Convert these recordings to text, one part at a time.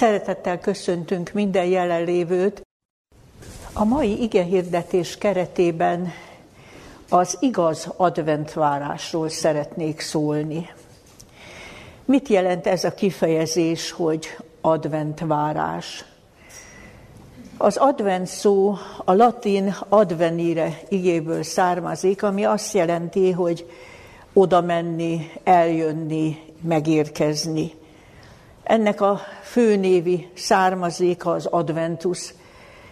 Szeretettel köszöntünk minden jelenlévőt. A mai igehirdetés keretében az igaz adventvárásról szeretnék szólni. Mit jelent ez a kifejezés, hogy adventvárás? Az advent szó a latin advenire igéből származik, ami azt jelenti, hogy oda menni, eljönni, megérkezni. Ennek a főnévi származéka az adventus,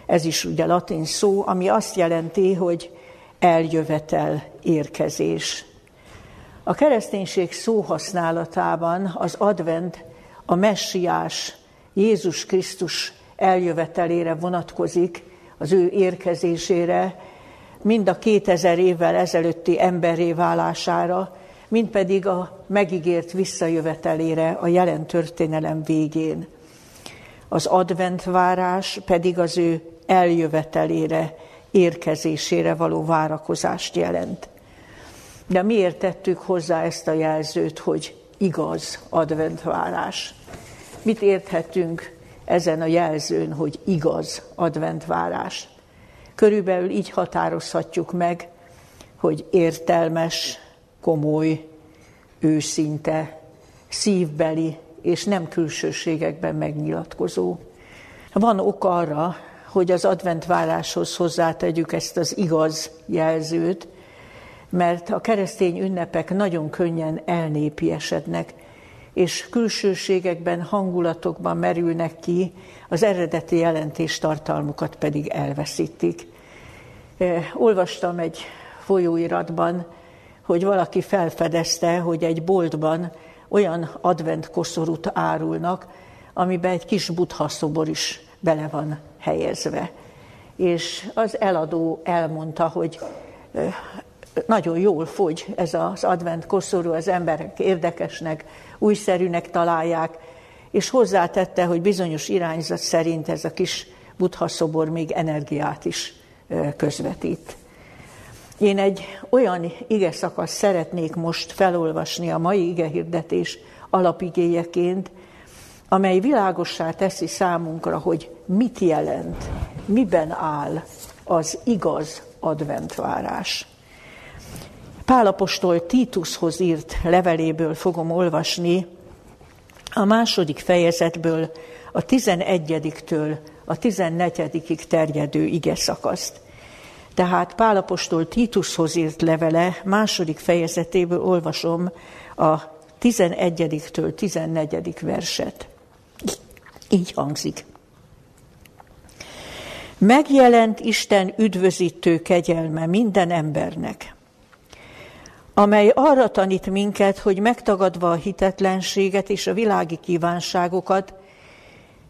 ez is ugye latin szó, ami azt jelenti, hogy eljövetel, érkezés. A kereszténység szóhasználatában az advent a messiás, Jézus Krisztus eljövetelére vonatkozik, az ő érkezésére, mind a 2000 évvel ezelőtti emberré válására, mind pedig a megígért visszajövetelére a jelen történelem végén. Az adventvárás pedig az ő eljövetelére, érkezésére való várakozást jelent. De miért tettük hozzá ezt a jelzőt, hogy igaz adventvárás? Mit érthetünk ezen a jelzőn, hogy igaz adventvárás? Körülbelül így határozhatjuk meg, hogy értelmes, komoly, őszinte, szívbeli és nem külsőségekben megnyilatkozó. Van ok arra, hogy az adventváráshoz hozzátegyük ezt az igaz jelzőt, mert a keresztény ünnepek nagyon könnyen elnépiesednek, és külsőségekben, hangulatokban merülnek ki, az eredeti jelentés tartalmukat pedig elveszítik. Olvastam egy folyóiratban, hogy valaki felfedezte, hogy egy boltban olyan advent koszorút árulnak, amiben egy kis buddha szobor is bele van helyezve. És az eladó elmondta, hogy nagyon jól fogy ez az advent koszorú, az emberek érdekesnek, újszerűnek találják, és hozzátette, hogy bizonyos irányzat szerint ez a kis buddha szobor még energiát is közvetít. Én egy olyan ige szakasz szeretnék most felolvasni a mai ige hirdetés alapigéjeként, amely világossá teszi számunkra, hogy mit jelent, miben áll az igaz adventvárás. Pálapostól Títushoz írt leveléből fogom olvasni a második fejezetből a 11-től a 14 terjedő ige szakaszt. Tehát Pálapostól Títushoz írt levele második fejezetéből olvasom a 11-től 14. verset. Így hangzik. Megjelent Isten üdvözítő kegyelme minden embernek, amely arra tanít minket, hogy megtagadva a hitetlenséget és a világi kívánságokat,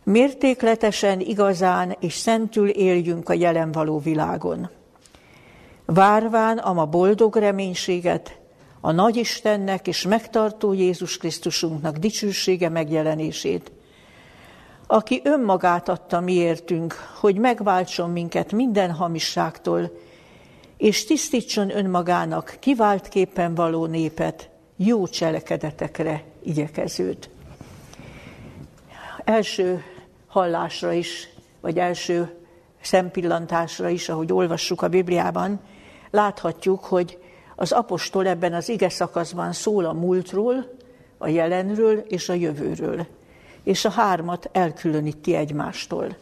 mértékletesen, igazán és szentül éljünk a jelen való világon. Várván ma boldog reménységet, a nagy Istennek és megtartó Jézus Krisztusunknak dicsősége megjelenését, aki önmagát adta miértünk, hogy megváltson minket minden hamisságtól, és tisztítson önmagának kiváltképpen való népet, jó cselekedetekre igyekezőt. Első hallásra is, vagy első szempillantásra is, ahogy olvassuk a Bibliában, láthatjuk, hogy az apostol ebben az ige szakaszban szól a múltról, a jelenről és a jövőről, és a hármat elkülöníti egymástól.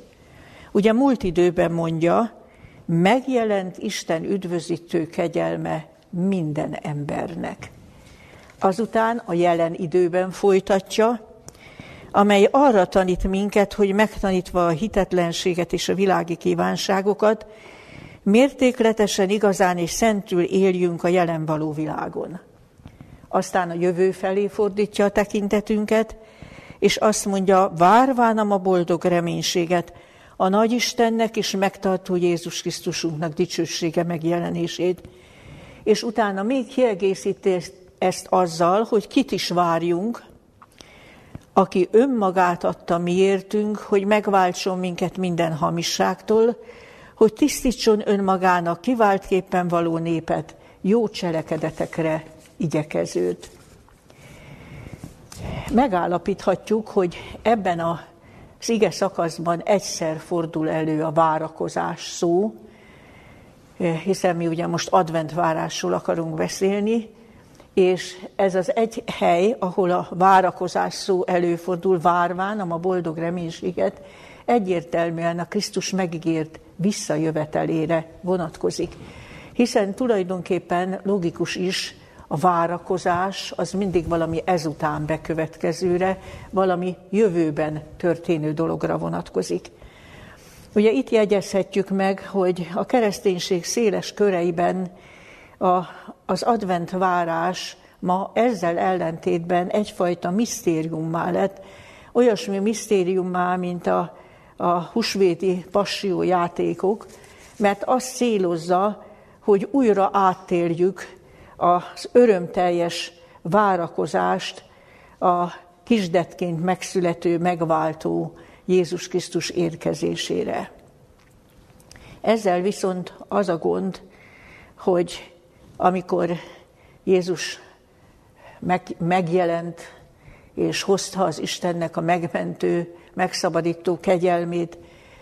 Ugye múlt időben mondja, megjelent Isten üdvözítő kegyelme minden embernek. Azután a jelen időben folytatja, amely arra tanít minket, hogy megtanítva a hitetlenséget és a világi kívánságokat, mértékletesen, igazán és szentül éljünk a jelen való világon. Aztán a jövő felé fordítja a tekintetünket, és azt mondja, várvánam a boldog reménységet, a nagy Istennek és megtartó Jézus Krisztusunknak dicsősége megjelenését. És utána még kiegészíti ezt azzal, hogy kit is várjunk, aki önmagát adta miértünk, hogy megváltson minket minden hamisságtól, hogy tisztítson önmagának kiváltképpen való népet, jó cselekedetekre igyekezőt. Megállapíthatjuk, hogy ebben a az ige szakaszban egyszer fordul elő a várakozás szó, hiszen mi ugye most adventvárásról akarunk beszélni, és ez az egy hely, ahol a várakozás szó előfordul, várván, a boldog reménységet, egyértelműen a Krisztus megígért visszajövetelére vonatkozik. Hiszen tulajdonképpen logikus is, a várakozás az mindig valami ezután bekövetkezőre, valami jövőben történő dologra vonatkozik. Ugye itt jegyezhetjük meg, hogy a kereszténység széles köreiben a, az advent várás ma ezzel ellentétben egyfajta misztériummá lett, olyasmi misztériummá, mint a, a husvéti passió játékok, mert azt célozza, hogy újra áttérjük az örömteljes várakozást a kisdetként megszülető, megváltó Jézus Krisztus érkezésére. Ezzel viszont az a gond, hogy amikor Jézus meg, megjelent és hozta az Istennek a megmentő, megszabadító kegyelmét,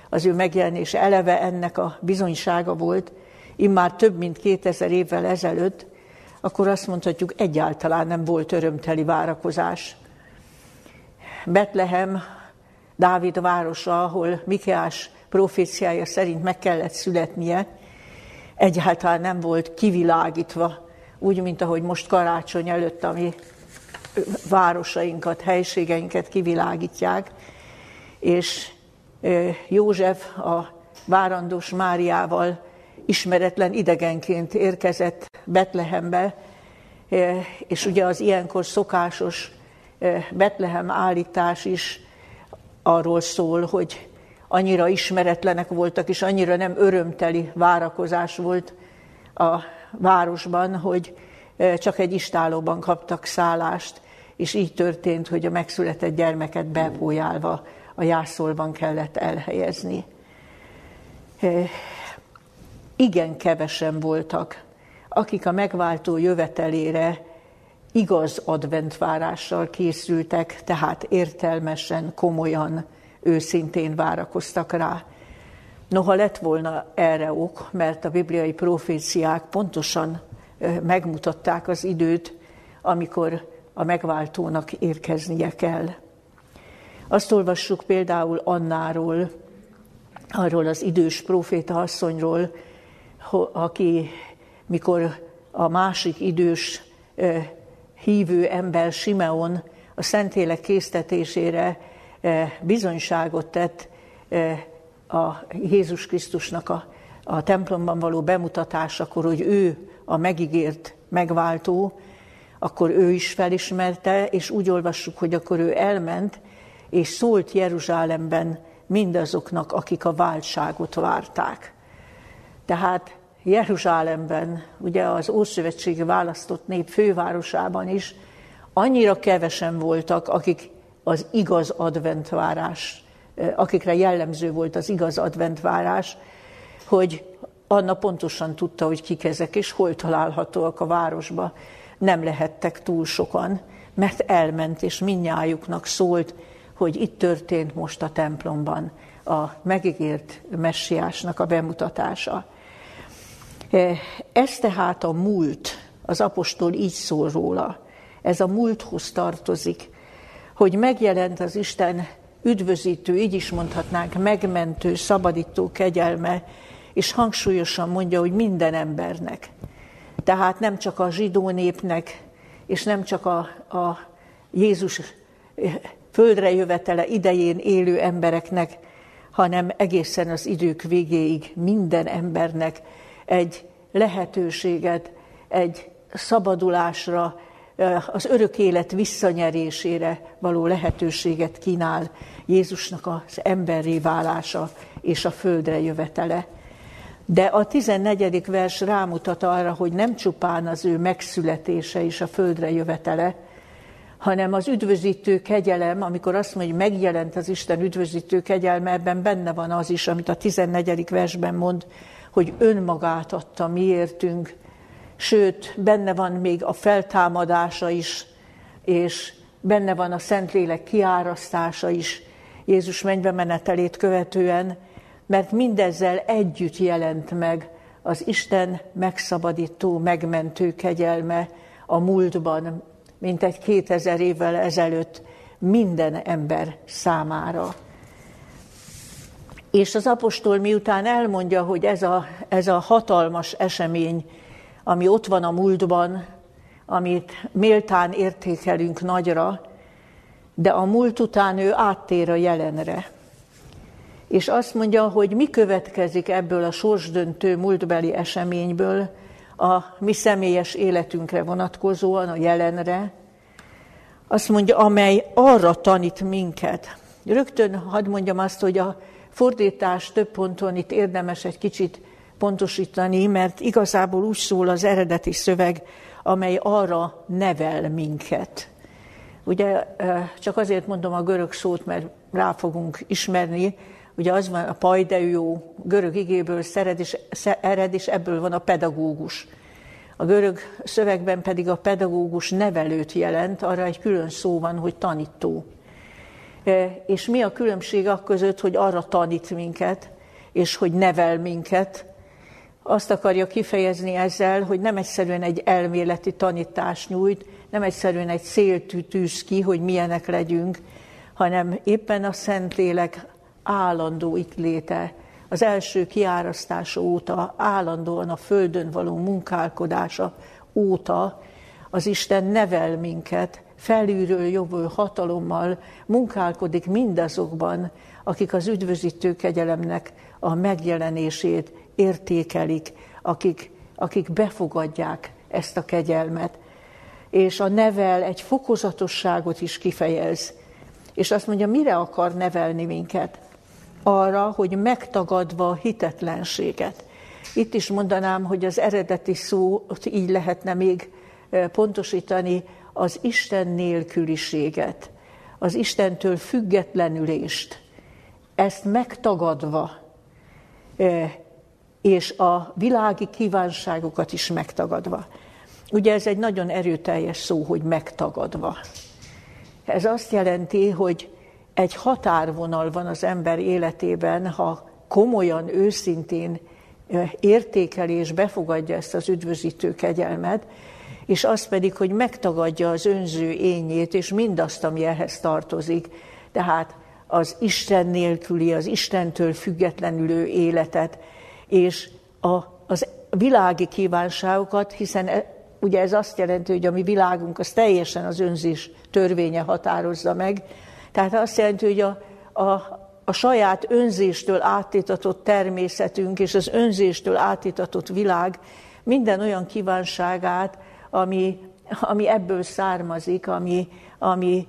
az ő megjelenése eleve ennek a bizonysága volt, immár több mint 2000 évvel ezelőtt, akkor azt mondhatjuk, egyáltalán nem volt örömteli várakozás. Betlehem, Dávid városa, ahol Mikeás proféciája szerint meg kellett születnie, egyáltalán nem volt kivilágítva, úgy, mint ahogy most karácsony előtt a mi városainkat, helységeinket kivilágítják, és József a várandós Máriával ismeretlen idegenként érkezett Betlehembe, és ugye az ilyenkor szokásos Betlehem állítás is arról szól, hogy annyira ismeretlenek voltak, és annyira nem örömteli várakozás volt a városban, hogy csak egy istálóban kaptak szállást, és így történt, hogy a megszületett gyermeket bepójálva a jászolban kellett elhelyezni. Igen kevesen voltak, akik a megváltó jövetelére igaz adventvárással készültek, tehát értelmesen, komolyan, őszintén várakoztak rá. Noha lett volna erre ok, mert a bibliai proféciák pontosan megmutatták az időt, amikor a megváltónak érkeznie kell. Azt olvassuk például Annáról, arról az idős proféta asszonyról, aki mikor a másik idős hívő ember Simeon a Szentlélek késztetésére bizonyságot tett a Jézus Krisztusnak a, a templomban való bemutatásakor, hogy ő a megígért megváltó, akkor ő is felismerte, és úgy olvassuk, hogy akkor ő elment, és szólt Jeruzsálemben mindazoknak, akik a váltságot várták. Tehát Jeruzsálemben, ugye az Ószövetségi választott nép fővárosában is annyira kevesen voltak, akik az igaz adventvárás, akikre jellemző volt az igaz adventvárás, hogy Anna pontosan tudta, hogy kik ezek, és hol találhatóak a városba. Nem lehettek túl sokan, mert elment, és minnyájuknak szólt, hogy itt történt most a templomban a megígért messiásnak a bemutatása. Eh, ez tehát a múlt, az apostol így szól róla, ez a múlthoz tartozik, hogy megjelent az Isten üdvözítő, így is mondhatnánk, megmentő, szabadító kegyelme, és hangsúlyosan mondja, hogy minden embernek. Tehát nem csak a zsidó népnek, és nem csak a, a Jézus földre jövetele idején élő embereknek, hanem egészen az idők végéig minden embernek egy lehetőséget, egy szabadulásra, az örök élet visszanyerésére való lehetőséget kínál Jézusnak az emberré válása és a földre jövetele. De a 14. vers rámutat arra, hogy nem csupán az ő megszületése és a földre jövetele, hanem az üdvözítő kegyelem, amikor azt mondja, hogy megjelent az Isten üdvözítő kegyelme, ebben benne van az is, amit a 14. versben mond, hogy önmagát adta miértünk, sőt, benne van még a feltámadása is, és benne van a Szentlélek kiárasztása is, Jézus mennybe menetelét követően, mert mindezzel együtt jelent meg az Isten megszabadító, megmentő kegyelme a múltban, mint egy kétezer évvel ezelőtt minden ember számára. És az apostol miután elmondja, hogy ez a, ez a hatalmas esemény, ami ott van a múltban, amit méltán értékelünk nagyra, de a múlt után ő áttér a jelenre. És azt mondja, hogy mi következik ebből a sorsdöntő múltbeli eseményből a mi személyes életünkre vonatkozóan, a jelenre. Azt mondja, amely arra tanít minket. Rögtön hadd mondjam azt, hogy a fordítás több ponton itt érdemes egy kicsit pontosítani, mert igazából úgy szól az eredeti szöveg, amely arra nevel minket. Ugye csak azért mondom a görög szót, mert rá fogunk ismerni, ugye az van a pajdejó, görög igéből szered és, ered, és ebből van a pedagógus. A görög szövegben pedig a pedagógus nevelőt jelent, arra egy külön szó van, hogy tanító. És mi a különbség a között, hogy arra tanít minket, és hogy nevel minket, azt akarja kifejezni ezzel, hogy nem egyszerűen egy elméleti tanítás nyújt, nem egyszerűen egy célt tűz ki, hogy milyenek legyünk, hanem éppen a Szentlélek állandó itt léte, az első kiárasztása óta, állandóan a Földön való munkálkodása óta az Isten nevel minket, felülről jövő hatalommal munkálkodik mindazokban, akik az üdvözítő kegyelemnek a megjelenését értékelik, akik, akik befogadják ezt a kegyelmet. És a nevel egy fokozatosságot is kifejez. És azt mondja, mire akar nevelni minket? Arra, hogy megtagadva a hitetlenséget. Itt is mondanám, hogy az eredeti szót így lehetne még pontosítani, az Isten nélküliséget, az Istentől függetlenülést, ezt megtagadva és a világi kívánságokat is megtagadva. Ugye ez egy nagyon erőteljes szó, hogy megtagadva. Ez azt jelenti, hogy egy határvonal van az ember életében, ha komolyan, őszintén értékeli és befogadja ezt az üdvözítő kegyelmet, és az pedig, hogy megtagadja az önző ényét, és mindazt, ami ehhez tartozik. Tehát az Isten nélküli, az Istentől függetlenülő életet, és a, az világi kívánságokat, hiszen e, ugye ez azt jelenti, hogy a mi világunk az teljesen az önzés törvénye határozza meg. Tehát azt jelenti, hogy a, a, a saját önzéstől átitatott természetünk és az önzéstől átitatott világ minden olyan kívánságát, ami, ami ebből származik, ami, ami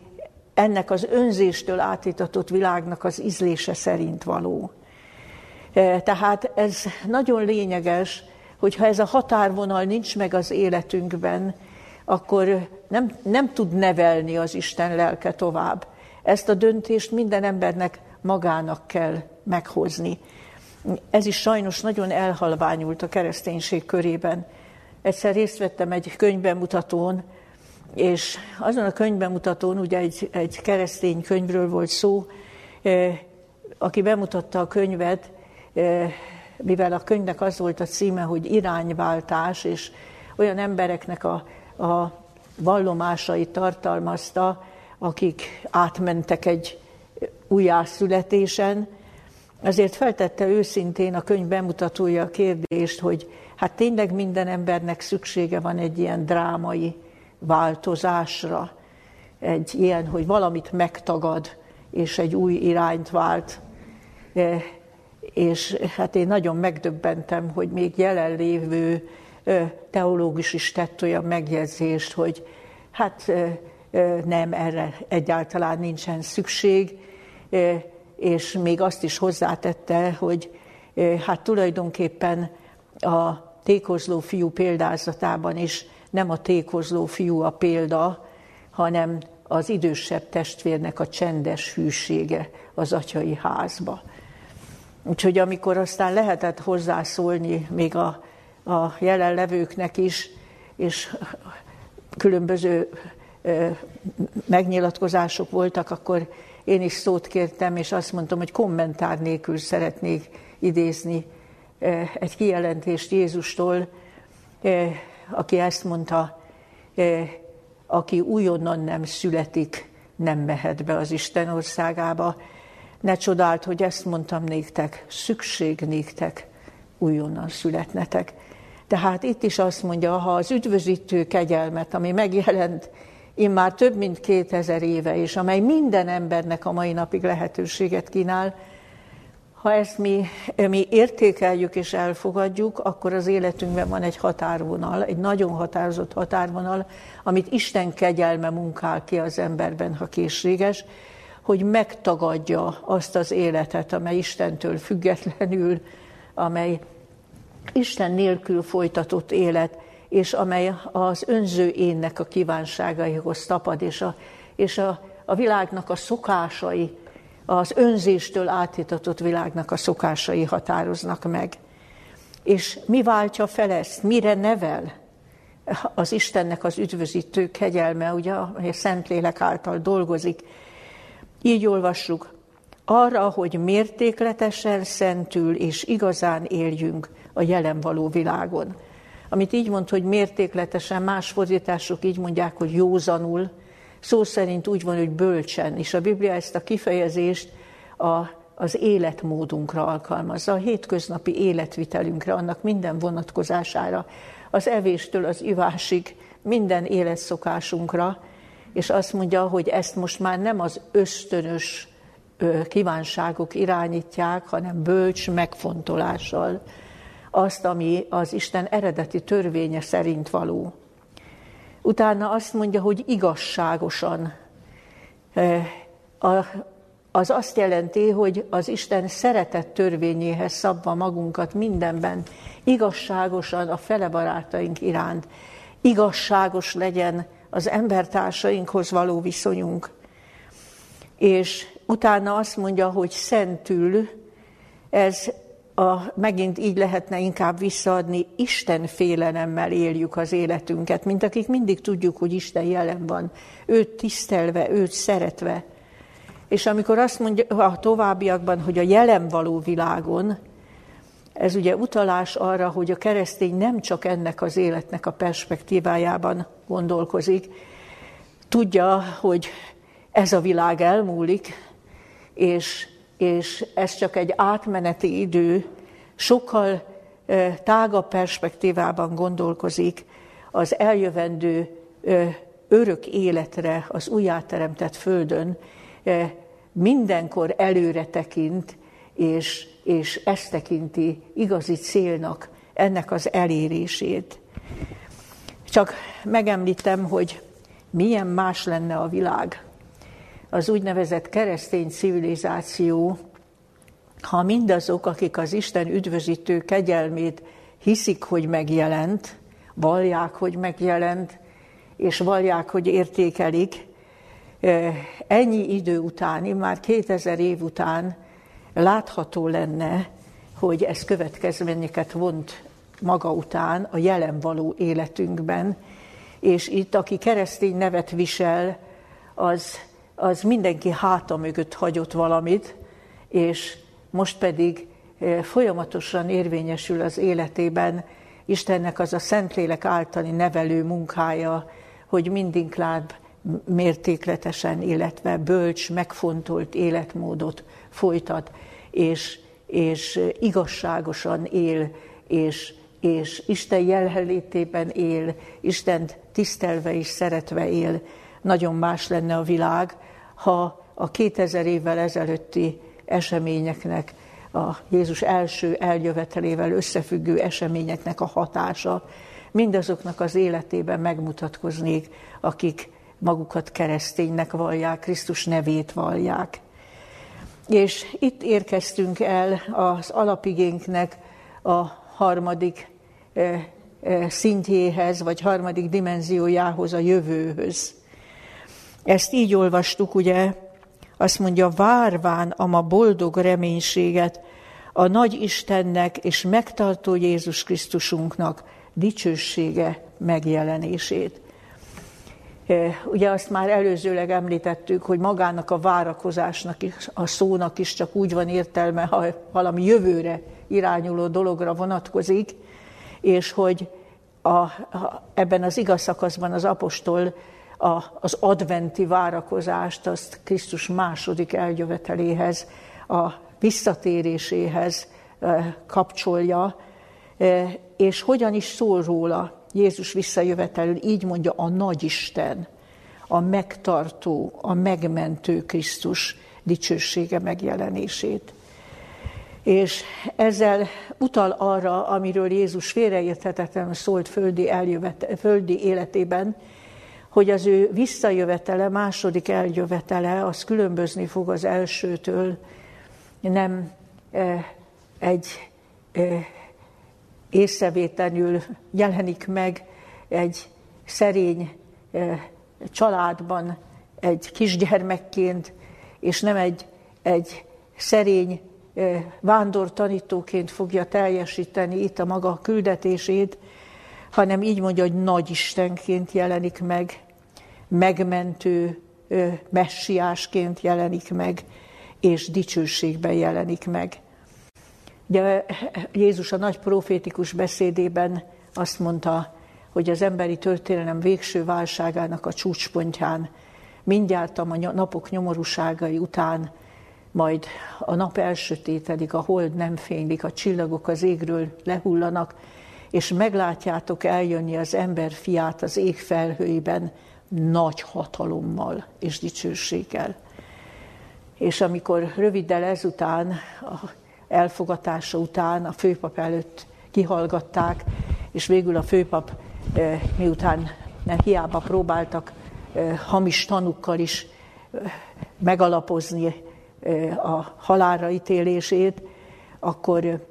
ennek az önzéstől átitatott világnak az ízlése szerint való. E, tehát ez nagyon lényeges, hogyha ez a határvonal nincs meg az életünkben, akkor nem, nem tud nevelni az Isten lelke tovább. Ezt a döntést minden embernek magának kell meghozni. Ez is sajnos nagyon elhalványult a kereszténység körében. Egyszer részt vettem egy könyvbemutatón, és azon a könyvbemutatón ugye egy, egy keresztény könyvről volt szó, e, aki bemutatta a könyvet, mivel a könyvnek az volt a címe, hogy irányváltás, és olyan embereknek a, a vallomásait tartalmazta, akik átmentek egy újjászületésen, azért feltette őszintén a könyv bemutatója a kérdést, hogy hát tényleg minden embernek szüksége van egy ilyen drámai változásra, egy ilyen, hogy valamit megtagad, és egy új irányt vált. És hát én nagyon megdöbbentem, hogy még jelenlévő teológus is tett olyan megjegyzést, hogy hát nem, erre egyáltalán nincsen szükség, és még azt is hozzátette, hogy hát tulajdonképpen a tékozló fiú példázatában is nem a tékozló fiú a példa, hanem az idősebb testvérnek a csendes hűsége az atyai házba. Úgyhogy amikor aztán lehetett hozzászólni még a, a jelenlevőknek is, és különböző megnyilatkozások voltak, akkor én is szót kértem, és azt mondtam, hogy kommentár nélkül szeretnék idézni egy kijelentést Jézustól, aki ezt mondta, aki újonnan nem születik, nem mehet be az Isten országába. Ne csodált, hogy ezt mondtam néktek, szükség néktek, újonnan születnetek. Tehát itt is azt mondja, ha az üdvözítő kegyelmet, ami megjelent immár több mint 2000 éve, és amely minden embernek a mai napig lehetőséget kínál, ha ezt mi, mi értékeljük és elfogadjuk, akkor az életünkben van egy határvonal, egy nagyon határozott határvonal, amit Isten kegyelme munkál ki az emberben, ha készséges, hogy megtagadja azt az életet, amely Istentől függetlenül, amely Isten nélkül folytatott élet, és amely az önző énnek a kívánságaihoz tapad, és a, és a, a világnak a szokásai, az önzéstől átitatott világnak a szokásai határoznak meg. És mi váltja fel ezt? Mire nevel? Az Istennek az üdvözítő kegyelme, ugye, a Szentlélek által dolgozik. Így olvassuk, arra, hogy mértékletesen szentül és igazán éljünk a jelen való világon. Amit így mond, hogy mértékletesen, más fordítások így mondják, hogy józanul, szó szerint úgy van, hogy bölcsen, és a Biblia ezt a kifejezést a, az életmódunkra alkalmazza, a hétköznapi életvitelünkre, annak minden vonatkozására, az evéstől az ivásig, minden életszokásunkra, és azt mondja, hogy ezt most már nem az ösztönös kívánságok irányítják, hanem bölcs megfontolással azt, ami az Isten eredeti törvénye szerint való. Utána azt mondja, hogy igazságosan. Az azt jelenti, hogy az Isten szeretett törvényéhez szabva magunkat mindenben, igazságosan a fele barátaink iránt, igazságos legyen az embertársainkhoz való viszonyunk. És utána azt mondja, hogy szentül, ez a, megint így lehetne inkább visszaadni, Isten félelemmel éljük az életünket, mint akik mindig tudjuk, hogy Isten jelen van, őt tisztelve, őt szeretve. És amikor azt mondja a továbbiakban, hogy a jelen való világon, ez ugye utalás arra, hogy a keresztény nem csak ennek az életnek a perspektívájában gondolkozik, tudja, hogy ez a világ elmúlik, és és ez csak egy átmeneti idő, sokkal tágabb perspektívában gondolkozik az eljövendő örök életre az újjáteremtett földön, mindenkor előre tekint, és, és ezt tekinti igazi célnak, ennek az elérését. Csak megemlítem, hogy milyen más lenne a világ, az úgynevezett keresztény civilizáció, ha mindazok, akik az Isten üdvözítő kegyelmét hiszik, hogy megjelent, vallják, hogy megjelent, és vallják, hogy értékelik, ennyi idő után, már 2000 év után látható lenne, hogy ez következményeket vont maga után a jelen való életünkben, és itt, aki keresztény nevet visel, az az mindenki háta mögött hagyott valamit, és most pedig eh, folyamatosan érvényesül az életében Istennek az a Szentlélek általi nevelő munkája, hogy mindinkább mértékletesen, illetve bölcs, megfontolt életmódot folytat, és, és igazságosan él, és, és Isten jelhelétében él, Isten tisztelve és szeretve él. Nagyon más lenne a világ, ha a 2000 évvel ezelőtti eseményeknek, a Jézus első eljövetelével összefüggő eseményeknek a hatása mindazoknak az életében megmutatkoznék, akik magukat kereszténynek vallják, Krisztus nevét vallják. És itt érkeztünk el az alapigénknek a harmadik eh, eh, szintjéhez, vagy harmadik dimenziójához, a jövőhöz. Ezt így olvastuk, ugye, azt mondja, várván ma boldog reménységet, a nagy Istennek és megtartó Jézus Krisztusunknak dicsősége megjelenését. Ugye azt már előzőleg említettük, hogy magának a várakozásnak, a szónak is csak úgy van értelme, ha valami jövőre irányuló dologra vonatkozik, és hogy a, ebben az igaz szakaszban az apostol a, az adventi várakozást, azt Krisztus második eljöveteléhez, a visszatéréséhez kapcsolja, és hogyan is szól róla Jézus visszajövetelül, így mondja a Nagyisten, a megtartó, a megmentő Krisztus dicsősége megjelenését. És ezzel utal arra, amiről Jézus félreérthetetlenül szólt földi, eljövet, földi életében, hogy az ő visszajövetele, második eljövetele, az különbözni fog az elsőtől, nem e, egy e, észrevétlenül jelenik meg egy szerény e, családban, egy kisgyermekként, és nem egy, egy szerény vándor tanítóként fogja teljesíteni itt a maga küldetését, hanem így mondja, hogy nagy Istenként jelenik meg, megmentő messiásként jelenik meg, és dicsőségben jelenik meg. Ugye Jézus a nagy profétikus beszédében azt mondta, hogy az emberi történelem végső válságának a csúcspontján, mindjárt a napok nyomorúságai után, majd a nap elsötétedik, a hold nem fénylik, a csillagok az égről lehullanak, és meglátjátok eljönni az ember fiát az ég felhőiben nagy hatalommal és dicsőséggel. És amikor röviddel ezután, a elfogatása után a főpap előtt kihallgatták, és végül a főpap eh, miután nem hiába próbáltak eh, hamis tanukkal is eh, megalapozni a halálra ítélését, akkor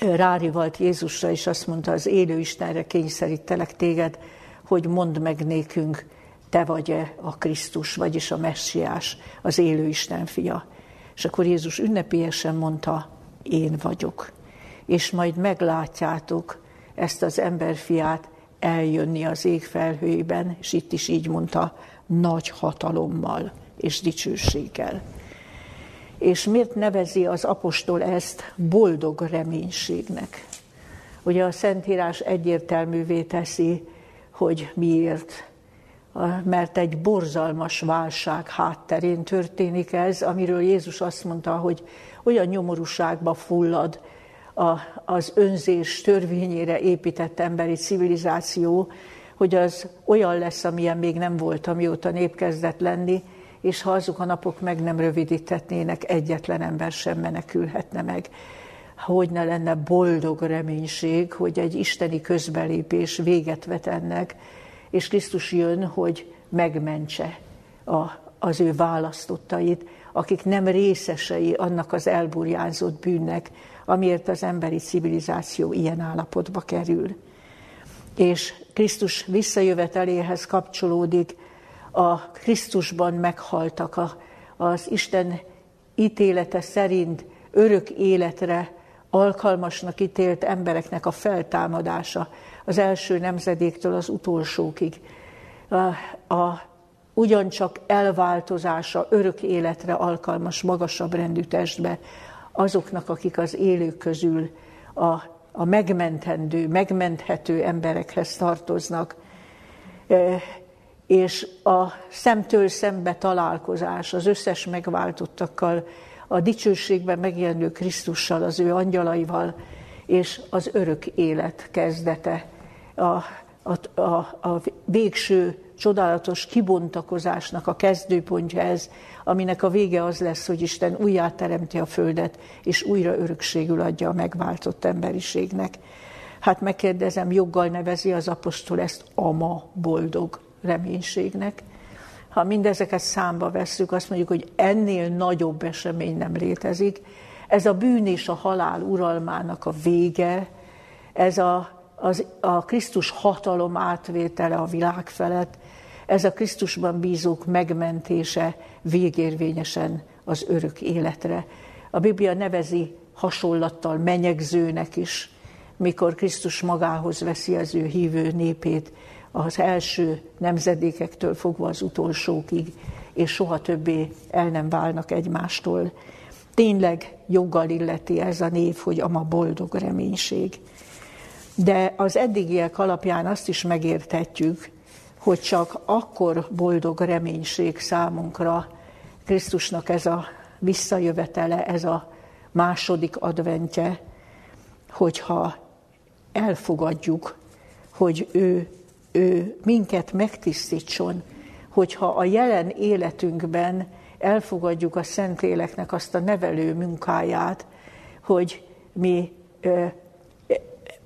rárivalt Jézusra, és azt mondta, az élő Istenre kényszerítelek téged, hogy mondd meg nékünk, te vagy-e a Krisztus, vagyis a messiás, az élő Isten fia. És akkor Jézus ünnepélyesen mondta, én vagyok. És majd meglátjátok ezt az emberfiát eljönni az ég felhőjében, és itt is így mondta, nagy hatalommal és dicsőséggel. És miért nevezi az apostol ezt boldog reménységnek? Ugye a Szentírás egyértelművé teszi, hogy miért. Mert egy borzalmas válság hátterén történik ez, amiről Jézus azt mondta, hogy olyan nyomorúságba fullad az önzés törvényére épített emberi civilizáció, hogy az olyan lesz, amilyen még nem volt, amióta nép kezdett lenni, és ha azok a napok meg nem rövidítetnének, egyetlen ember sem menekülhetne meg. Hogy ne lenne boldog reménység, hogy egy isteni közbelépés véget vet ennek, és Krisztus jön, hogy megmentse a, az ő választottait, akik nem részesei annak az elburjánzott bűnnek, amiért az emberi civilizáció ilyen állapotba kerül. És Krisztus visszajöveteléhez kapcsolódik a Krisztusban meghaltak, a, az Isten ítélete szerint örök életre alkalmasnak ítélt embereknek a feltámadása az első nemzedéktől az utolsókig. A, a, ugyancsak elváltozása örök életre alkalmas, magasabb rendű testbe azoknak, akik az élők közül a, a megmentendő, megmenthető emberekhez tartoznak és a szemtől szembe találkozás az összes megváltottakkal, a dicsőségben megjelenő Krisztussal, az ő angyalaival, és az örök élet kezdete, a, a, a, a végső csodálatos kibontakozásnak a kezdőpontja ez, aminek a vége az lesz, hogy Isten újjáteremti a földet, és újra örökségül adja a megváltott emberiségnek. Hát megkérdezem, joggal nevezi az apostol ezt ama boldog reménységnek. Ha mindezeket számba vesszük, azt mondjuk, hogy ennél nagyobb esemény nem létezik. Ez a bűn és a halál uralmának a vége, ez a, az, a Krisztus hatalom átvétele a világ felett, ez a Krisztusban bízók megmentése végérvényesen az örök életre. A Biblia nevezi hasonlattal menyegzőnek is, mikor Krisztus magához veszi az ő hívő népét, az első nemzedékektől fogva az utolsókig, és soha többé el nem válnak egymástól. Tényleg joggal illeti ez a név, hogy ama boldog reménység. De az eddigiek alapján azt is megérthetjük, hogy csak akkor boldog reménység számunkra Krisztusnak ez a visszajövetele, ez a második adventje, hogyha elfogadjuk, hogy ő, ő minket megtisztítson, hogyha a jelen életünkben elfogadjuk a Szentléleknek azt a nevelő munkáját, hogy mi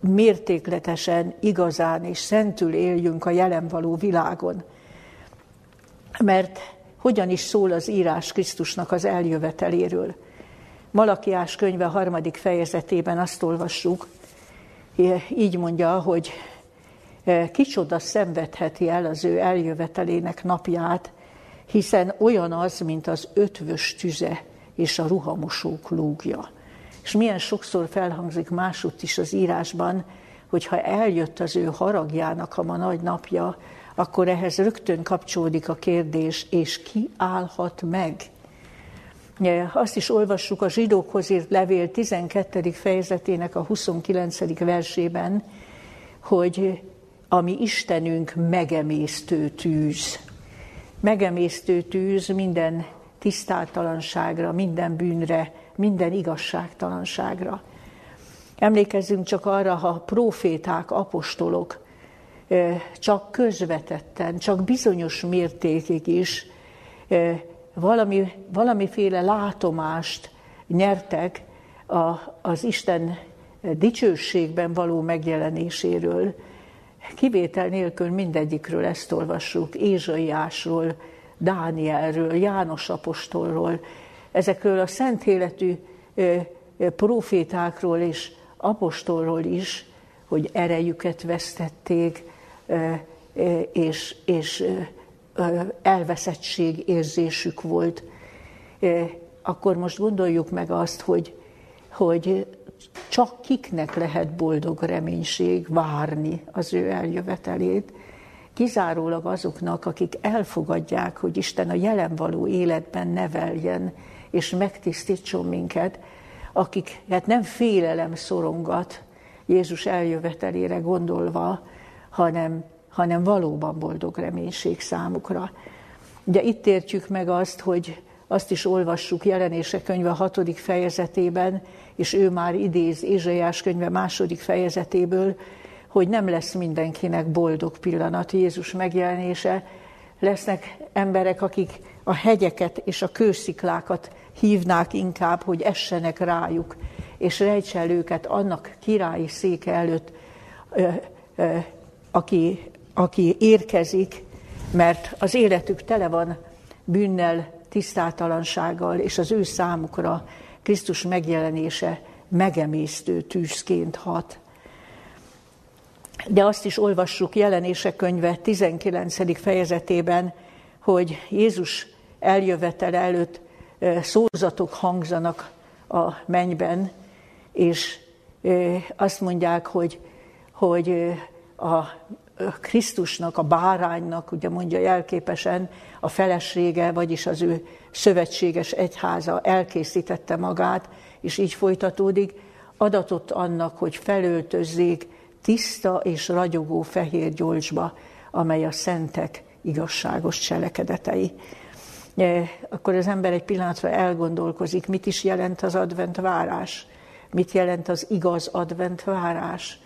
mértékletesen, igazán és szentül éljünk a jelen való világon. Mert hogyan is szól az írás Krisztusnak az eljöveteléről? Malakiás könyve harmadik fejezetében azt olvassuk, így mondja, hogy kicsoda szenvedheti el az ő eljövetelének napját, hiszen olyan az, mint az ötvös tüze és a ruhamosók lúgja. És milyen sokszor felhangzik másutt is az írásban, hogy ha eljött az ő haragjának a ma nagy napja, akkor ehhez rögtön kapcsolódik a kérdés, és ki állhat meg? Azt is olvassuk a zsidókhoz írt levél 12. fejezetének a 29. versében, hogy ami Istenünk megemésztő tűz. Megemésztő tűz minden tisztátalanságra, minden bűnre, minden igazságtalanságra. Emlékezzünk csak arra, ha proféták, apostolok csak közvetetten, csak bizonyos mértékig is valami, valamiféle látomást nyertek a, az Isten dicsőségben való megjelenéséről. Kivétel nélkül mindegyikről ezt olvassuk, Ézsaiásról, Dánielről, János apostolról, ezekről a szent életű profétákról és apostolról is, hogy erejüket vesztették, és, és elveszettség érzésük volt. Akkor most gondoljuk meg azt, hogy, hogy csak kiknek lehet boldog reménység várni az ő eljövetelét, kizárólag azoknak, akik elfogadják, hogy Isten a jelen való életben neveljen és megtisztítson minket, akiket nem félelem szorongat Jézus eljövetelére gondolva, hanem hanem valóban boldog reménység számukra. Ugye itt értjük meg azt, hogy azt is olvassuk jelenése könyve hatodik fejezetében, és ő már idéz Ézsaiás könyve második fejezetéből, hogy nem lesz mindenkinek boldog pillanat Jézus megjelenése. Lesznek emberek, akik a hegyeket és a kősziklákat hívnák inkább, hogy essenek rájuk, és rejtse őket annak királyi széke előtt, aki aki érkezik, mert az életük tele van bűnnel, tisztátalansággal, és az ő számukra Krisztus megjelenése megemésztő tűzként hat. De azt is olvassuk jelenések könyve 19. fejezetében, hogy Jézus eljövetele előtt szózatok hangzanak a mennyben, és azt mondják, hogy, hogy a Krisztusnak, a báránynak, ugye mondja jelképesen, a felesége, vagyis az ő szövetséges egyháza elkészítette magát, és így folytatódik, adatot annak, hogy felöltözzék tiszta és ragyogó fehér gyolcsba, amely a szentek igazságos cselekedetei. Akkor az ember egy pillanatra elgondolkozik, mit is jelent az advent várás, mit jelent az igaz advent várás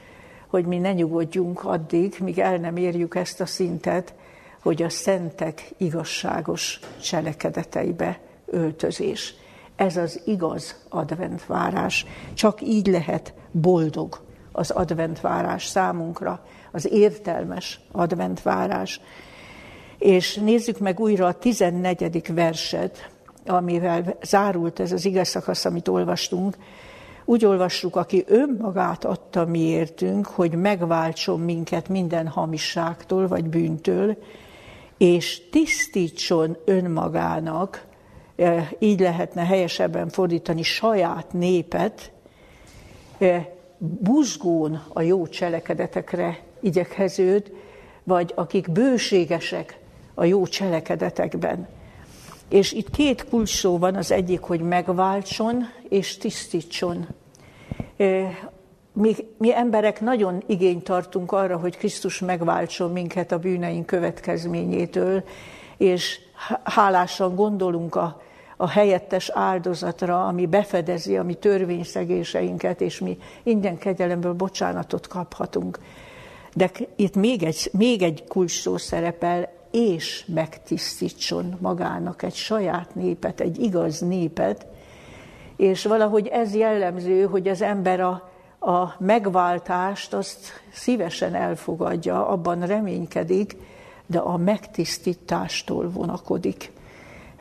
hogy mi ne nyugodjunk addig, míg el nem érjük ezt a szintet, hogy a szentek igazságos cselekedeteibe öltözés. Ez az igaz adventvárás. Csak így lehet boldog az adventvárás számunkra, az értelmes adventvárás. És nézzük meg újra a 14. verset, amivel zárult ez az igaz szakasz, amit olvastunk, úgy olvassuk, aki önmagát adta miértünk, hogy megváltson minket minden hamisságtól vagy bűntől, és tisztítson önmagának, e, így lehetne helyesebben fordítani, saját népet, e, buzgón a jó cselekedetekre igyekeződ, vagy akik bőségesek a jó cselekedetekben. És itt két kulcs szó van, az egyik, hogy megváltson és tisztítson. Mi, mi emberek nagyon igényt tartunk arra, hogy Krisztus megváltson minket a bűneink következményétől, és hálásan gondolunk a, a helyettes áldozatra, ami befedezi a mi törvényszegéseinket, és mi ingyen kegyelemből bocsánatot kaphatunk. De itt még egy, még egy kulcs szerepel, és megtisztítson magának egy saját népet, egy igaz népet, és valahogy ez jellemző, hogy az ember a, a megváltást azt szívesen elfogadja, abban reménykedik, de a megtisztítástól vonakodik.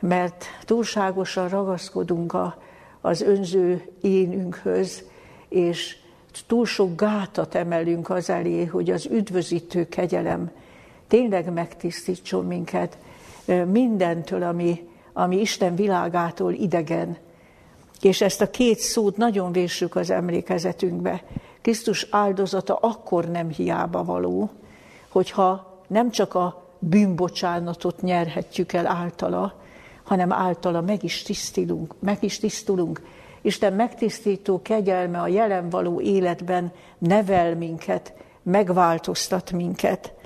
Mert túlságosan ragaszkodunk a, az önző énünkhöz, és túl sok gátat emelünk az elé, hogy az üdvözítő kegyelem tényleg megtisztítson minket mindentől, ami, ami Isten világától idegen. És ezt a két szót nagyon vésük az emlékezetünkbe. Krisztus áldozata akkor nem hiába való, hogyha nem csak a bűnbocsánatot nyerhetjük el általa, hanem általa meg is tisztulunk, meg is tisztulunk. Isten megtisztító kegyelme a jelen való életben nevel minket, megváltoztat minket.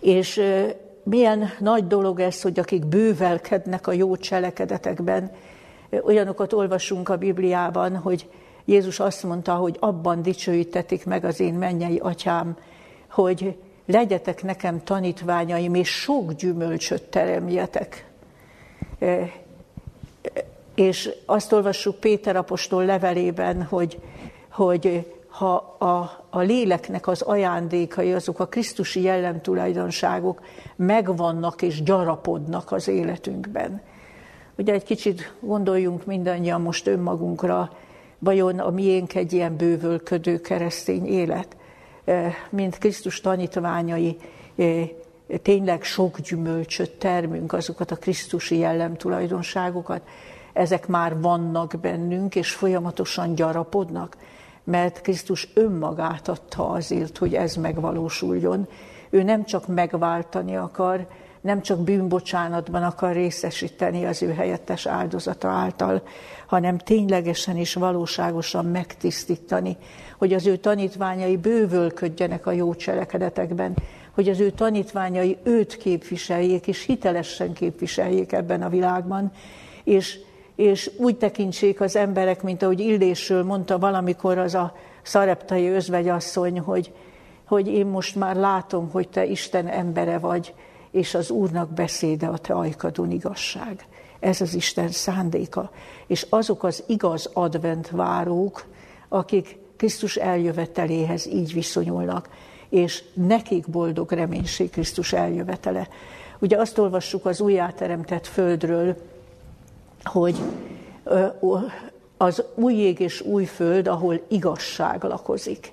És milyen nagy dolog ez, hogy akik bővelkednek a jó cselekedetekben, olyanokat olvasunk a Bibliában, hogy Jézus azt mondta, hogy abban dicsőítetik meg az én mennyei atyám, hogy legyetek nekem tanítványaim, és sok gyümölcsöt teremjetek. És azt olvassuk Péter apostol levelében, hogy, hogy ha a, a léleknek az ajándékai, azok a Krisztusi jellemtulajdonságok megvannak és gyarapodnak az életünkben. Ugye egy kicsit gondoljunk mindannyian most önmagunkra, vajon a miénk egy ilyen bővölködő keresztény élet, e, mint Krisztus tanítványai, e, tényleg sok gyümölcsöt termünk, azokat a Krisztusi jellemtulajdonságokat, ezek már vannak bennünk, és folyamatosan gyarapodnak mert Krisztus önmagát adta azért, hogy ez megvalósuljon. Ő nem csak megváltani akar, nem csak bűnbocsánatban akar részesíteni az ő helyettes áldozata által, hanem ténylegesen és valóságosan megtisztítani, hogy az ő tanítványai bővölködjenek a jó cselekedetekben, hogy az ő tanítványai őt képviseljék, és hitelesen képviseljék ebben a világban, és és úgy tekintsék az emberek, mint ahogy Illésről mondta valamikor az a szareptai özvegyasszony, hogy, hogy én most már látom, hogy te Isten embere vagy, és az Úrnak beszéde a te ajkadon igazság. Ez az Isten szándéka. És azok az igaz advent várók, akik Krisztus eljöveteléhez így viszonyulnak, és nekik boldog reménység Krisztus eljövetele. Ugye azt olvassuk az újjáteremtett földről, hogy az új ég és új föld, ahol igazság lakozik.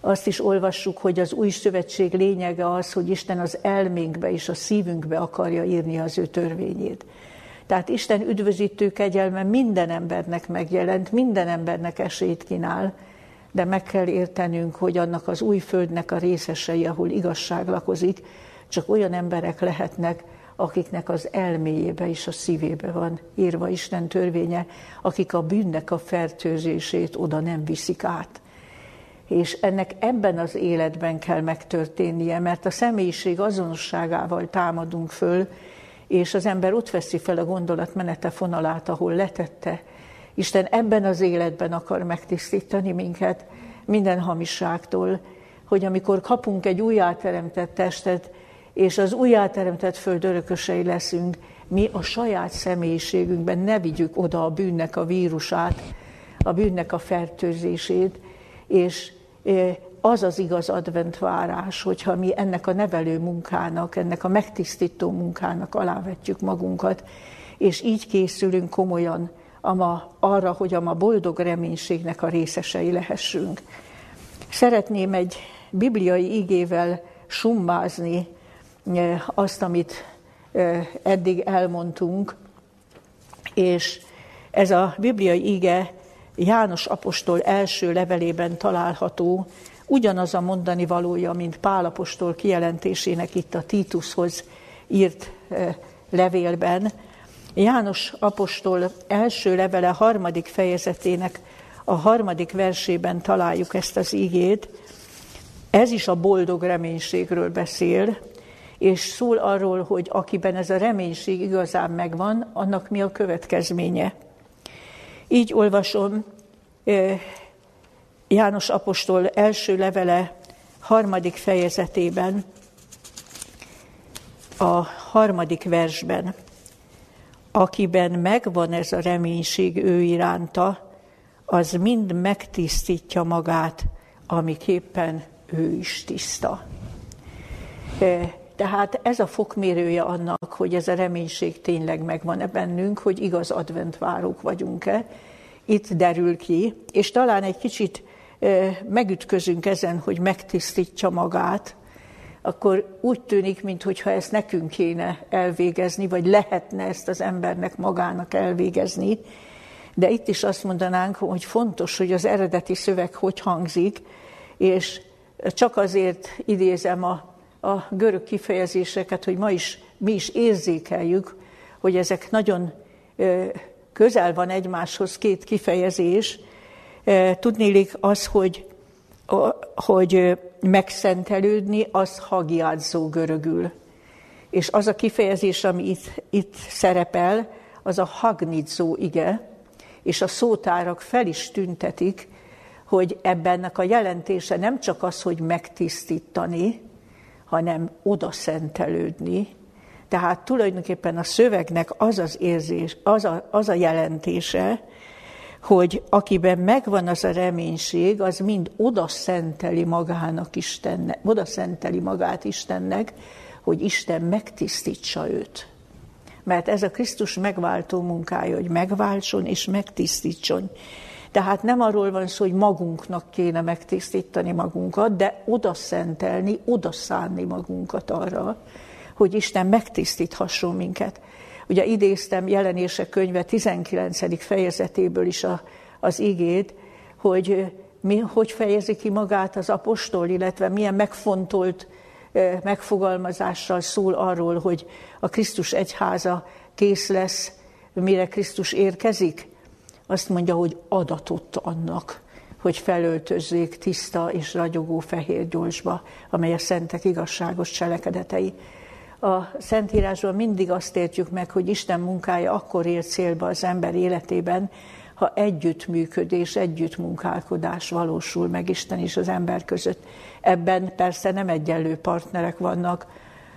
Azt is olvassuk, hogy az új szövetség lényege az, hogy Isten az elménkbe és a szívünkbe akarja írni az ő törvényét. Tehát Isten üdvözítő kegyelme minden embernek megjelent, minden embernek esélyt kínál, de meg kell értenünk, hogy annak az új földnek a részesei, ahol igazság lakozik, csak olyan emberek lehetnek, akiknek az elméjébe és a szívébe van írva Isten törvénye, akik a bűnnek a fertőzését oda nem viszik át. És ennek ebben az életben kell megtörténnie, mert a személyiség azonosságával támadunk föl, és az ember ott veszi fel a gondolat menete fonalát, ahol letette. Isten ebben az életben akar megtisztítani minket minden hamiságtól, hogy amikor kapunk egy újjáteremtett testet, és az újjáteremtett föld örökösei leszünk, mi a saját személyiségünkben ne vigyük oda a bűnnek a vírusát, a bűnnek a fertőzését, és e, az az igaz adventvárás, hogyha mi ennek a nevelő munkának, ennek a megtisztító munkának alávetjük magunkat, és így készülünk komolyan ama, arra, hogy a ma boldog reménységnek a részesei lehessünk. Szeretném egy bibliai igével summázni azt, amit eddig elmondtunk, és ez a bibliai ige János apostol első levelében található, ugyanaz a mondani valója, mint Pálapostól kijelentésének itt a Títushoz írt levélben. János apostol első levele harmadik fejezetének a harmadik versében találjuk ezt az ígét. Ez is a boldog reménységről beszél, és szól arról, hogy akiben ez a reménység igazán megvan, annak mi a következménye. Így olvasom János apostol első levele harmadik fejezetében, a harmadik versben, akiben megvan ez a reménység ő iránta, az mind megtisztítja magát, amiképpen ő is tiszta. Tehát ez a fokmérője annak, hogy ez a reménység tényleg megvan-e bennünk, hogy igaz adventvárók vagyunk-e. Itt derül ki, és talán egy kicsit megütközünk ezen, hogy megtisztítja magát, akkor úgy tűnik, mintha ezt nekünk kéne elvégezni, vagy lehetne ezt az embernek magának elvégezni. De itt is azt mondanánk, hogy fontos, hogy az eredeti szöveg hogy hangzik, és csak azért idézem a, a görög kifejezéseket, hogy ma is mi is érzékeljük, hogy ezek nagyon közel van egymáshoz két kifejezés. Tudnélik az, hogy, hogy megszentelődni, az hagiádzó görögül. És az a kifejezés, ami itt, itt szerepel, az a hagnidzó ige, és a szótárak fel is tüntetik, hogy ebbennek a jelentése nem csak az, hogy megtisztítani, hanem odaszentelődni. Tehát tulajdonképpen a szövegnek az az érzés, az a, az a jelentése, hogy akiben megvan az a reménység, az mind oda szenteli magának Istennek, oda szenteli magát Istennek, hogy Isten megtisztítsa őt. Mert ez a Krisztus megváltó munkája, hogy megváltson és megtisztítson. Tehát nem arról van szó, hogy magunknak kéne megtisztítani magunkat, de oda szentelni, oda szánni magunkat arra, hogy Isten megtisztíthasson minket. Ugye idéztem jelenések könyve 19. fejezetéből is a, az igét, hogy mi, hogy fejezi ki magát az apostol, illetve milyen megfontolt megfogalmazással szól arról, hogy a Krisztus egyháza kész lesz, mire Krisztus érkezik. Azt mondja, hogy adatott annak, hogy felöltözzék tiszta és ragyogó fehér gyorsba, amely a szentek igazságos cselekedetei a Szentírásban mindig azt értjük meg, hogy Isten munkája akkor ér célba az ember életében, ha együttműködés, együttmunkálkodás valósul meg Isten és az ember között. Ebben persze nem egyenlő partnerek vannak.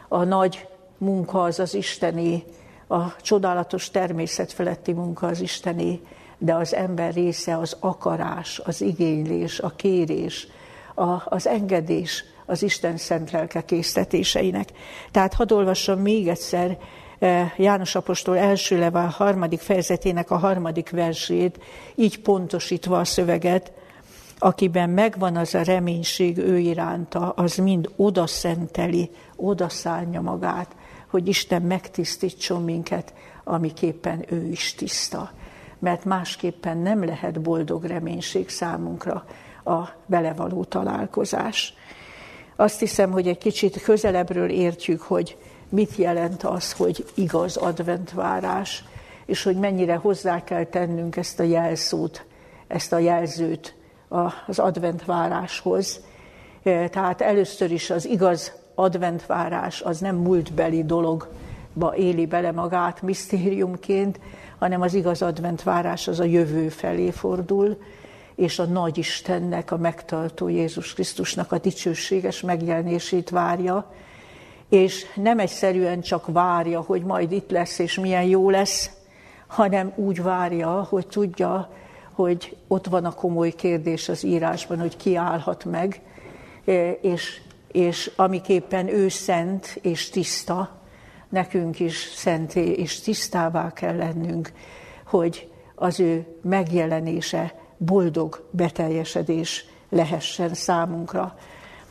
A nagy munka az az isteni, a csodálatos természet feletti munka az isteni, de az ember része az akarás, az igénylés, a kérés, a, az engedés, az Isten szent lelke késztetéseinek. Tehát hadd olvassam még egyszer eh, János Apostol első level harmadik fejezetének a harmadik versét, így pontosítva a szöveget, akiben megvan az a reménység ő iránta, az mind oda szenteli, oda szállja magát, hogy Isten megtisztítson minket, amiképpen ő is tiszta. Mert másképpen nem lehet boldog reménység számunkra a belevaló találkozás. Azt hiszem, hogy egy kicsit közelebbről értjük, hogy mit jelent az, hogy igaz adventvárás, és hogy mennyire hozzá kell tennünk ezt a jelszót, ezt a jelzőt az adventváráshoz. Tehát először is az igaz adventvárás az nem múltbeli dologba éli bele magát misztériumként, hanem az igaz adventvárás az a jövő felé fordul, és a nagy Istennek, a megtartó Jézus Krisztusnak a dicsőséges megjelenését várja, és nem egyszerűen csak várja, hogy majd itt lesz, és milyen jó lesz, hanem úgy várja, hogy tudja, hogy ott van a komoly kérdés az írásban, hogy ki állhat meg, e, és, és amiképpen ő szent és tiszta, nekünk is szenté és tisztává kell lennünk, hogy az ő megjelenése boldog beteljesedés lehessen számunkra.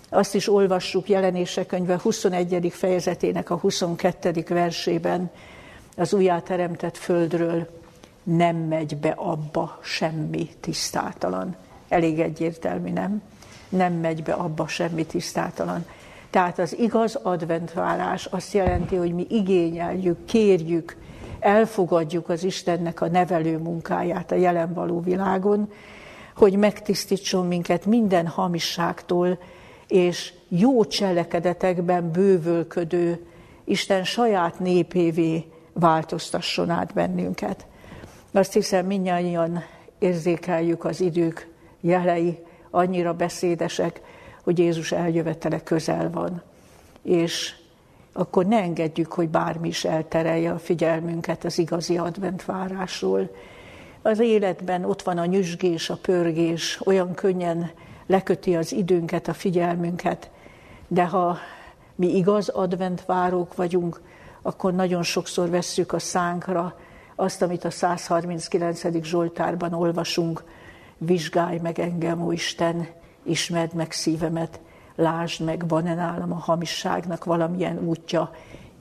Azt is olvassuk jelenések könyve 21. fejezetének a 22. versében, az újjáteremtett földről nem megy be abba semmi tisztátalan. Elég egyértelmű, nem? nem megy be abba semmi tisztátalan. Tehát az igaz adventvárás azt jelenti, hogy mi igényeljük, kérjük, elfogadjuk az Istennek a nevelő munkáját a jelen való világon, hogy megtisztítson minket minden hamisságtól, és jó cselekedetekben bővölködő Isten saját népévé változtasson át bennünket. Azt hiszem, mindnyáján érzékeljük az idők jelei, annyira beszédesek, hogy Jézus eljövetele közel van. És akkor ne engedjük, hogy bármi is elterelje a figyelmünket az igazi adventvárásról. Az életben ott van a nyüzsgés, a pörgés, olyan könnyen leköti az időnket, a figyelmünket, de ha mi igaz adventvárók vagyunk, akkor nagyon sokszor vesszük a szánkra azt, amit a 139. Zsoltárban olvasunk, vizsgálj meg engem, ó Isten, ismerd meg szívemet, lásd meg, van-e nálam a hamisságnak valamilyen útja,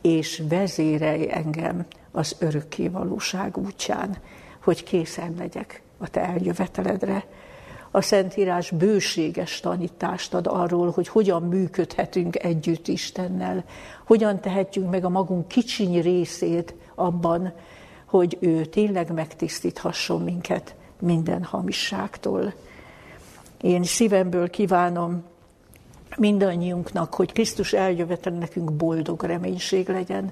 és vezérelj engem az örökké valóság útján, hogy készen legyek a te eljöveteledre. A Szentírás bőséges tanítást ad arról, hogy hogyan működhetünk együtt Istennel, hogyan tehetjünk meg a magunk kicsiny részét abban, hogy ő tényleg megtisztíthasson minket minden hamisságtól. Én szívemből kívánom mindannyiunknak, hogy Krisztus eljövetel nekünk boldog reménység legyen,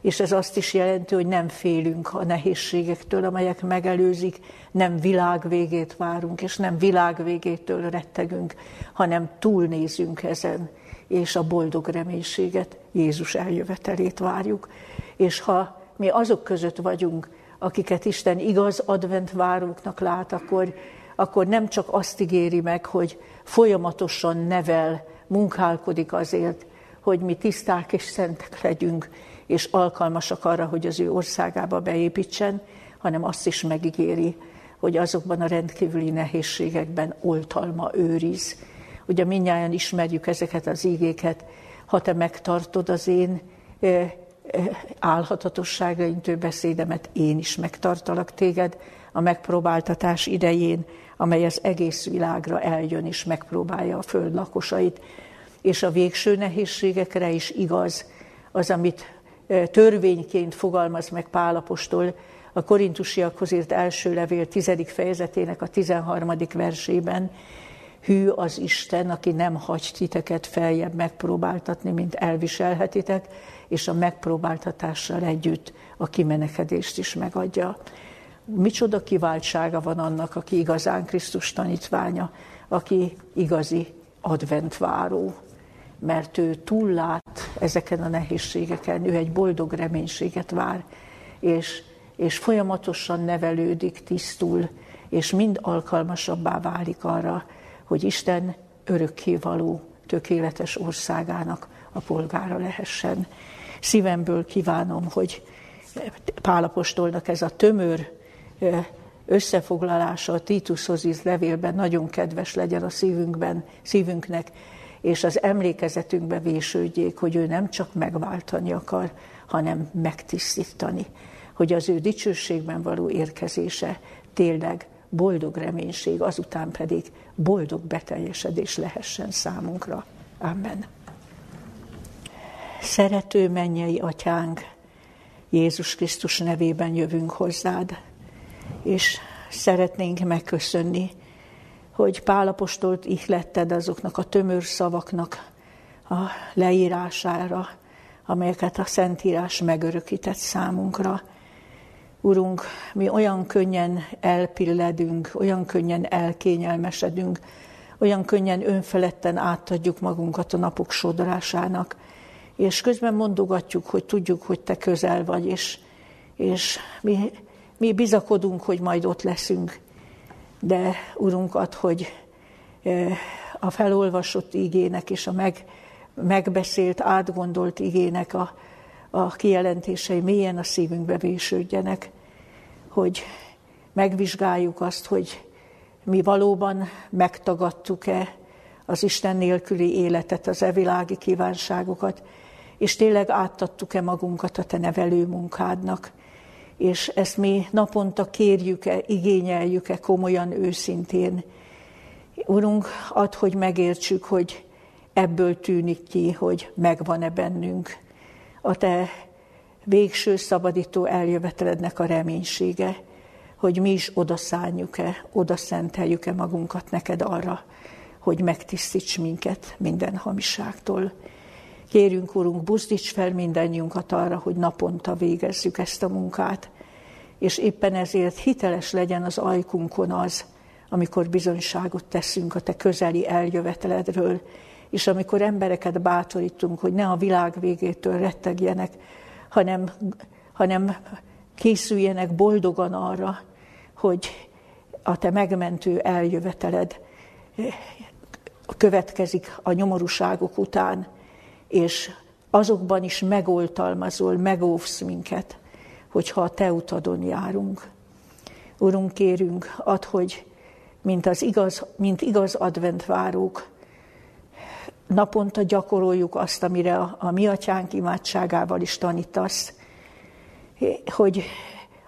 és ez azt is jelenti, hogy nem félünk a nehézségektől, amelyek megelőzik, nem világ végét várunk, és nem világ végétől rettegünk, hanem túlnézünk ezen, és a boldog reménységet, Jézus eljövetelét várjuk. És ha mi azok között vagyunk, akiket Isten igaz advent váróknak lát, akkor, akkor nem csak azt ígéri meg, hogy folyamatosan nevel, munkálkodik azért, hogy mi tiszták és szentek legyünk, és alkalmasak arra, hogy az ő országába beépítsen, hanem azt is megígéri, hogy azokban a rendkívüli nehézségekben oltalma őriz. Ugye mindnyáján ismerjük ezeket az ígéket, ha te megtartod az én álhatatosságaintő beszédemet, én is megtartalak téged a megpróbáltatás idején, amely az egész világra eljön és megpróbálja a föld lakosait. És a végső nehézségekre is igaz az, amit törvényként fogalmaz meg Pálapostól a korintusiakhoz írt első levél tizedik fejezetének a tizenharmadik versében, hű az Isten, aki nem hagy titeket feljebb megpróbáltatni, mint elviselhetitek, és a megpróbáltatással együtt a kimenekedést is megadja. Micsoda kiváltsága van annak, aki igazán Krisztus tanítványa, aki igazi adventváró, mert ő túllát ezeken a nehézségeken, ő egy boldog reménységet vár, és, és folyamatosan nevelődik, tisztul, és mind alkalmasabbá válik arra, hogy Isten örökkévaló, tökéletes országának a polgára lehessen. Szívemből kívánom, hogy Pálapostolnak ez a tömör összefoglalása a Titushoz írt levélben nagyon kedves legyen a szívünkben, szívünknek, és az emlékezetünkbe vésődjék, hogy ő nem csak megváltani akar, hanem megtisztítani, hogy az ő dicsőségben való érkezése tényleg boldog reménység, azután pedig boldog beteljesedés lehessen számunkra. Amen. Szerető mennyei atyánk, Jézus Krisztus nevében jövünk hozzád, és szeretnénk megköszönni, hogy Pálapostolt ihletted azoknak a tömör szavaknak a leírására, amelyeket a Szentírás megörökített számunkra. Urunk, mi olyan könnyen elpilledünk, olyan könnyen elkényelmesedünk, olyan könnyen önfeledten átadjuk magunkat a napok sodrásának, és közben mondogatjuk, hogy tudjuk, hogy te közel vagy, és, és mi, mi bizakodunk, hogy majd ott leszünk. De Urunk, hogy a felolvasott igének és a meg, megbeszélt, átgondolt igének a, a kijelentései mélyen a szívünkbe vésődjenek, hogy megvizsgáljuk azt, hogy mi valóban megtagadtuk-e az Isten nélküli életet, az evilági kívánságokat, és tényleg átadtuk-e magunkat a te nevelő munkádnak, és ezt mi naponta kérjük-e, igényeljük-e komolyan, őszintén, Urunk, add, hogy megértsük, hogy ebből tűnik ki, hogy megvan-e bennünk a Te végső szabadító eljövetelednek a reménysége, hogy mi is odaszálljuk-e, odaszenteljük-e magunkat neked arra, hogy megtisztíts minket minden hamiságtól. Kérünk, Urunk, buzdíts fel mindannyiunkat arra, hogy naponta végezzük ezt a munkát, és éppen ezért hiteles legyen az ajkunkon az, amikor bizonyságot teszünk a Te közeli eljöveteledről, és amikor embereket bátorítunk, hogy ne a világ végétől rettegjenek, hanem, hanem készüljenek boldogan arra, hogy a te megmentő eljöveteled következik a nyomorúságok után, és azokban is megoltalmazol, megóvsz minket, hogyha a te utadon járunk. Urunk, kérünk, add, hogy mint, az igaz, mint igaz adventvárók, naponta gyakoroljuk azt, amire a, a mi atyánk imádságával is tanítasz, hogy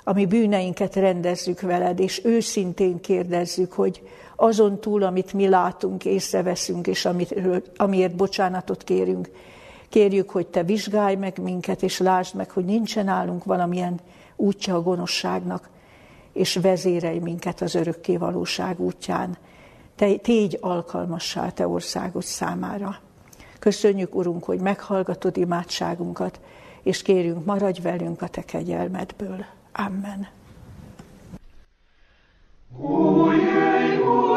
a mi bűneinket rendezzük veled, és őszintén kérdezzük, hogy azon túl, amit mi látunk, észreveszünk, és amit, amiért bocsánatot kérünk, kérjük, hogy te vizsgálj meg minket, és lásd meg, hogy nincsen állunk valamilyen útja a gonoszságnak, és vezérelj minket az örökké valóság útján. Te, tégy alkalmassá te országod számára. Köszönjük, Urunk, hogy meghallgatod imádságunkat, és kérünk, maradj velünk a te kegyelmedből. Amen. Ujjj, ujjj,